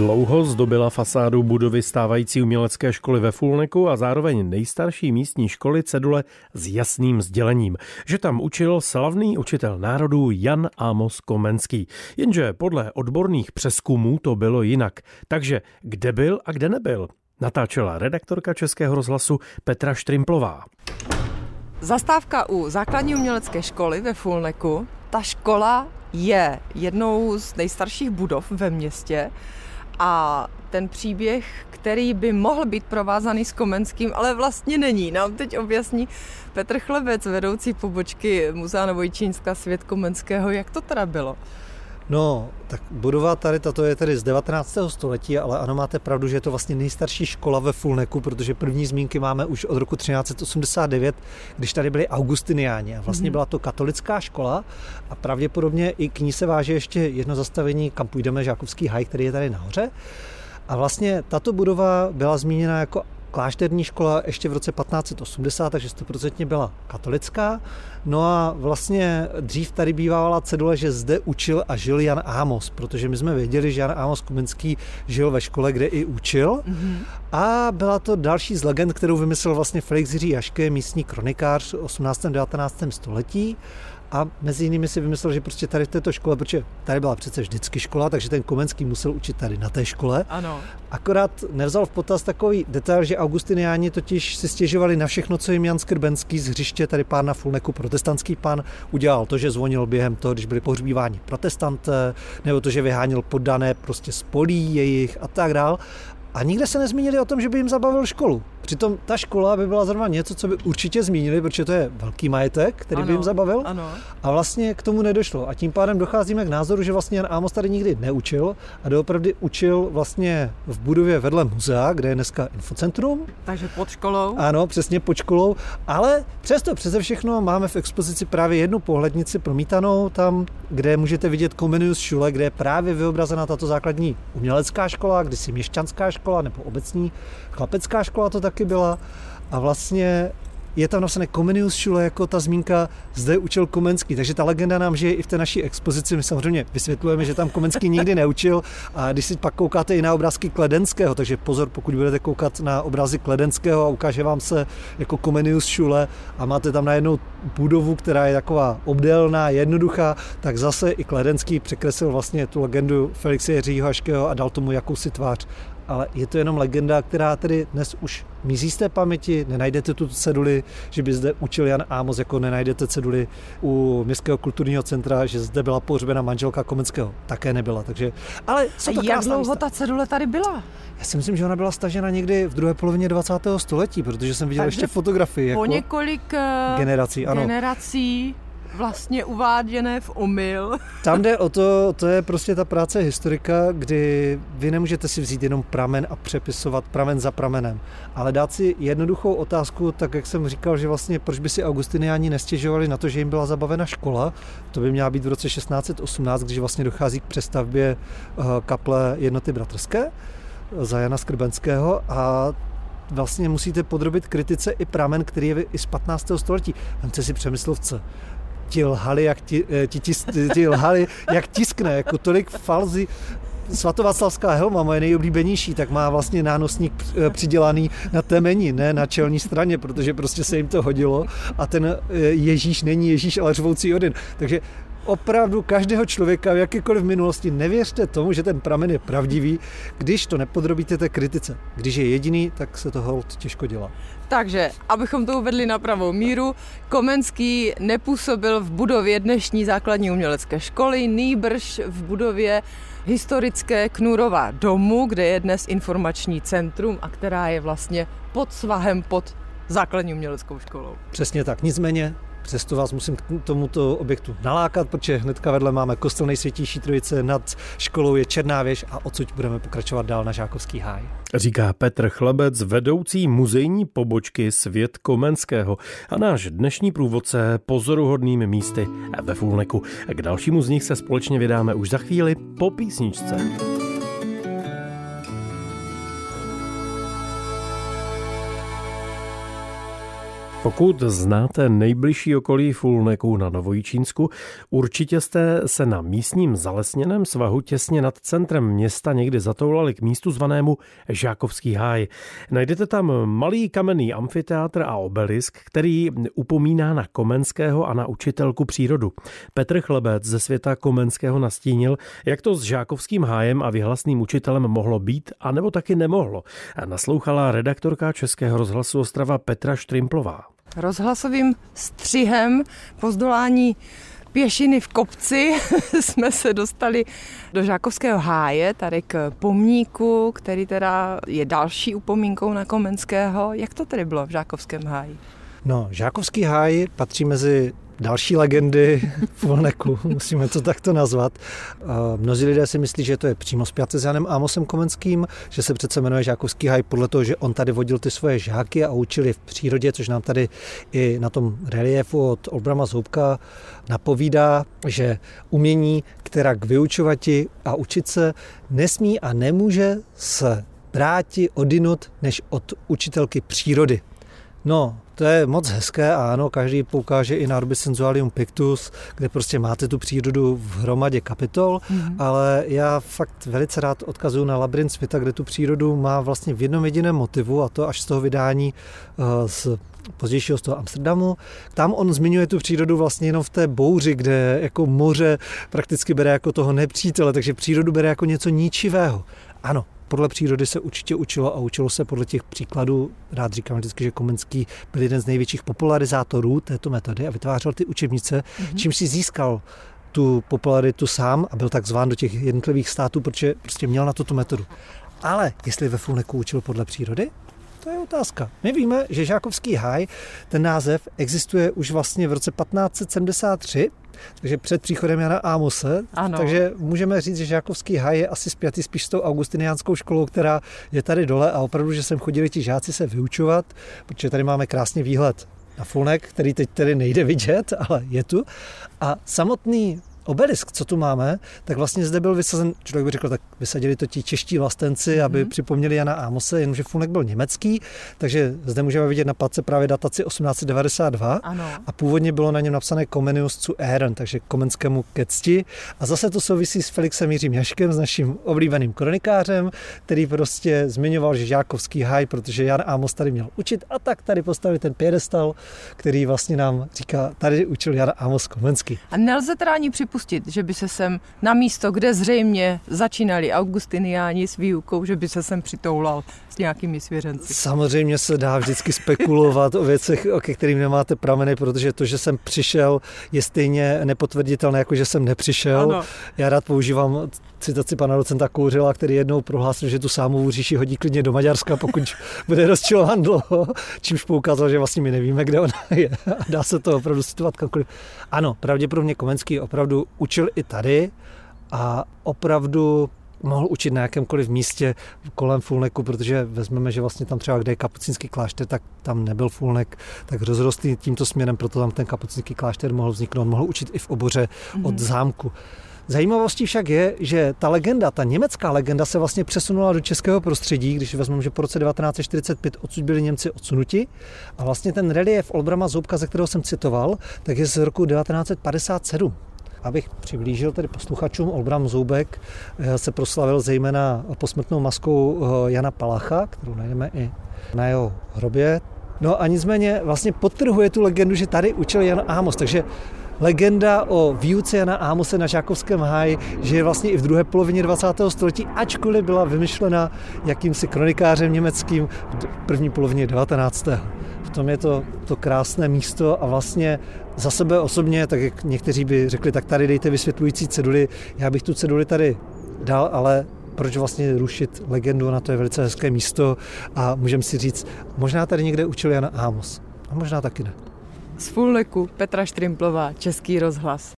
Dlouho zdobila fasádu budovy stávající umělecké školy ve Fulneku a zároveň nejstarší místní školy cedule s jasným sdělením, že tam učil slavný učitel národů Jan Amos Komenský. Jenže podle odborných přeskumů to bylo jinak. Takže kde byl a kde nebyl? Natáčela redaktorka Českého rozhlasu Petra Štrimplová. Zastávka u základní umělecké školy ve Fulneku. Ta škola je jednou z nejstarších budov ve městě a ten příběh, který by mohl být provázaný s Komenským, ale vlastně není. Nám teď objasní Petr Chlebec, vedoucí pobočky Muzea Novojčínska svět Komenského. Jak to teda bylo? No, tak budova tady, tato je tedy z 19. století, ale ano, máte pravdu, že je to vlastně nejstarší škola ve Fulneku, protože první zmínky máme už od roku 1389, když tady byli augustiniáni. A vlastně mm. byla to katolická škola a pravděpodobně i k ní se váže ještě jedno zastavení, kam půjdeme, Žákovský haj, který je tady nahoře. A vlastně tato budova byla zmíněna jako klášterní škola ještě v roce 1580, takže 100% byla katolická. No a vlastně dřív tady bývala cedule, že zde učil a žil Jan Amos, protože my jsme věděli, že Jan Amos Kumenský žil ve škole, kde i učil. Mm-hmm. A byla to další z legend, kterou vymyslel vlastně Felix Jiří Jaške, místní kronikář v 18. 19. století a mezi jinými si vymyslel, že prostě tady v této škole, protože tady byla přece vždycky škola, takže ten Komenský musel učit tady na té škole. Ano. Akorát nevzal v potaz takový detail, že Augustiniáni totiž si stěžovali na všechno, co jim Jan Skrbenský z hřiště, tady pán na Fulneku, protestantský pán, udělal to, že zvonil během toho, když byli pohřbíváni protestanté, nebo to, že vyhánil poddané prostě z polí jejich a tak dál. A nikde se nezmínili o tom, že by jim zabavil školu. Přitom ta škola by byla zrovna něco, co by určitě zmínili, protože to je velký majetek, který ano, by jim zabavil. Ano. A vlastně k tomu nedošlo. A tím pádem docházíme k názoru, že vlastně Jan Amos tady nikdy neučil a doopravdy učil vlastně v budově vedle muzea, kde je dneska infocentrum. Takže pod školou. Ano, přesně pod školou. Ale přesto přeze všechno máme v expozici právě jednu pohlednici promítanou tam, kde můžete vidět Comenius Schule, kde je právě vyobrazena tato základní umělecká škola, kdysi měšťanská škola nebo obecní chlapecká škola to taky byla. A vlastně je tam napsané Comenius Schule jako ta zmínka, zde učil Komenský, takže ta legenda nám žije i v té naší expozici. My samozřejmě vysvětlujeme, že tam Komenský nikdy neučil a když si pak koukáte i na obrázky Kledenského, takže pozor, pokud budete koukat na obrazy Kledenského a ukáže vám se jako Comenius Schule a máte tam najednou budovu, která je taková obdélná, jednoduchá, tak zase i Kledenský překreslil vlastně tu legendu Felixe Jiřího Haškého a dal tomu jakousi tvář ale je to jenom legenda, která tedy dnes už mizí z té paměti, nenajdete tu ceduli, že by zde učil Jan Ámos, jako nenajdete ceduli u Městského kulturního centra, že zde byla pohřbena manželka Komenského. Také nebyla, takže... Ale co to jak dlouho ta cedule tady byla? Já si myslím, že ona byla stažena někdy v druhé polovině 20. století, protože jsem viděl takže ještě fotografii. Jako po několik eh, generací, ano. generací vlastně uváděné v omyl. Tam jde o to, to je prostě ta práce historika, kdy vy nemůžete si vzít jenom pramen a přepisovat pramen za pramenem, ale dát si jednoduchou otázku, tak jak jsem říkal, že vlastně proč by si Augustiniáni nestěžovali na to, že jim byla zabavena škola, to by měla být v roce 1618, když vlastně dochází k přestavbě eh, kaple jednoty bratrské za Jana Skrbenského a vlastně musíte podrobit kritice i pramen, který je i z 15. století. Vemte si přemyslovce ti lhali, jak ti, eh, ti, ti, ti lhali, jak tiskne, jako tolik falzy. Svatovaclavská helma, moje nejoblíbenější, tak má vlastně nánosník eh, přidělaný na temeni, ne na čelní straně, protože prostě se jim to hodilo a ten eh, Ježíš není Ježíš, ale řvoucí Odin. Takže opravdu každého člověka v jakékoliv minulosti nevěřte tomu, že ten pramen je pravdivý, když to nepodrobíte té kritice. Když je jediný, tak se to hold těžko dělá. Takže, abychom to uvedli na pravou míru, Komenský nepůsobil v budově dnešní základní umělecké školy, nýbrž v budově historické Knurova domu, kde je dnes informační centrum a která je vlastně pod svahem pod základní uměleckou školou. Přesně tak. Nicméně Přesto vás musím k tomuto objektu nalákat, protože hnedka vedle máme kostel nejsvětější trojice, nad školou je Černá věž a odsud budeme pokračovat dál na Žákovský háj. Říká Petr Chlabec, vedoucí muzejní pobočky Svět Komenského a náš dnešní průvodce pozoruhodnými místy ve Fulneku. K dalšímu z nich se společně vydáme už za chvíli po písničce. Pokud znáte nejbližší okolí Fulneku na Novojičínsku, určitě jste se na místním zalesněném svahu těsně nad centrem města někdy zatoulali k místu zvanému Žákovský háj. Najdete tam malý kamenný amfiteátr a obelisk, který upomíná na Komenského a na učitelku přírodu. Petr Chlebec ze světa Komenského nastínil, jak to s Žákovským hájem a vyhlasným učitelem mohlo být, a nebo taky nemohlo. Naslouchala redaktorka Českého rozhlasu Ostrava Petra Štrimplová rozhlasovým střihem po zdolání pěšiny v kopci jsme se dostali do Žákovského háje, tady k pomníku, který teda je další upomínkou na Komenského. Jak to tedy bylo v Žákovském háji? No, Žákovský háj patří mezi další legendy v Volneku, musíme to takto nazvat. Mnozí lidé si myslí, že to je přímo zpět s Janem Amosem Komenským, že se přece jmenuje Žákovský haj podle toho, že on tady vodil ty svoje žáky a učili v přírodě, což nám tady i na tom reliefu od Olbrama Zoubka napovídá, že umění, která k vyučovati a učit se nesmí a nemůže se vrátit odinut než od učitelky přírody. No, to je moc hezké a ano, každý poukáže i na Orbis Sensualium Pictus, kde prostě máte tu přírodu v hromadě kapitol, mm-hmm. ale já fakt velice rád odkazuju na Labyrint světa, kde tu přírodu má vlastně v jednom jediném motivu a to až z toho vydání uh, z pozdějšího z toho Amsterdamu. Tam on zmiňuje tu přírodu vlastně jenom v té bouři, kde jako moře prakticky bere jako toho nepřítele, takže přírodu bere jako něco ničivého. Ano, podle přírody se určitě učilo a učilo se podle těch příkladů. Rád říkám vždycky, že Komenský byl jeden z největších popularizátorů této metody a vytvářel ty učebnice, mm-hmm. čím si získal tu popularitu sám a byl tak zván do těch jednotlivých států, protože prostě měl na to tu metodu. Ale jestli ve Fulneku učil podle přírody, to je otázka. My víme, že Žákovský háj, ten název existuje už vlastně v roce 1573 takže před příchodem Jana Ámose. Ano. Takže můžeme říct, že Žákovský haj je asi spjatý spíš s tou augustiniánskou školou, která je tady dole a opravdu, že sem chodili ti žáci se vyučovat, protože tady máme krásný výhled na Fulnek, který teď tedy nejde vidět, ale je tu. A samotný obelisk, co tu máme, tak vlastně zde byl vysazen, člověk by řekl, tak vysadili to ti čeští vlastenci, mm-hmm. aby připomněli Jana Amose, jenomže Fulnek byl německý, takže zde můžeme vidět na place právě dataci 1892 ano. a původně bylo na něm napsané Comenius zu Ehren, takže komenskému ke cti. A zase to souvisí s Felixem Jiřím Jaškem, s naším oblíbeným kronikářem, který prostě zmiňoval, že Žákovský haj, protože Jan Amos tady měl učit a tak tady postavili ten piedestal, který vlastně nám říká, tady učil Jan Amos Komenský. A nelze teda ani připustit, že by se sem na místo, kde zřejmě začínali augustiniáni s výukou, že by se sem přitoulal s nějakými svěřenci. Samozřejmě se dá vždycky spekulovat o věcech, o ke kterým nemáte prameny, protože to, že jsem přišel, je stejně nepotvrditelné, jako že jsem nepřišel. Ano. Já rád používám citaci pana docenta Kouřila, který jednou prohlásil, že tu sámovou říši hodí klidně do Maďarska, pokud bude rozčilován dlouho, čímž poukázal, že vlastně my nevíme, kde ona je. A dá se to opravdu situovat kamkoliv. Ano, pravděpodobně Komenský opravdu učil i tady a opravdu mohl učit na jakémkoliv místě kolem Fulneku, protože vezmeme, že vlastně tam třeba, kde je kapucínský klášter, tak tam nebyl Fulnek, tak rozrostý tímto směrem, proto tam ten kapucínský klášter mohl vzniknout. Mohl učit i v oboře mm-hmm. od zámku. Zajímavostí však je, že ta legenda, ta německá legenda se vlastně přesunula do českého prostředí, když vezmeme, že po roce 1945 odsud byli Němci odsunuti. A vlastně ten relief Olbrama Zoubka, ze kterého jsem citoval, tak je z roku 1957. Abych přiblížil tedy posluchačům, Olbram Zoubek eh, se proslavil zejména posmrtnou maskou eh, Jana Palacha, kterou najdeme i na jeho hrobě. No a nicméně vlastně podtrhuje tu legendu, že tady učil Jan Amos, takže legenda o výuce Jana Ámose na Žákovském háji, že je vlastně i v druhé polovině 20. století, ačkoliv byla vymyšlena jakýmsi kronikářem německým v první polovině 19. V tom je to, to krásné místo a vlastně za sebe osobně, tak jak někteří by řekli, tak tady dejte vysvětlující ceduly, já bych tu ceduli tady dal, ale proč vlastně rušit legendu, na to je velice hezké místo a můžeme si říct, možná tady někde učil Jan Amos. A možná taky ne. Z Fulneku Petra Štrimplová, Český rozhlas.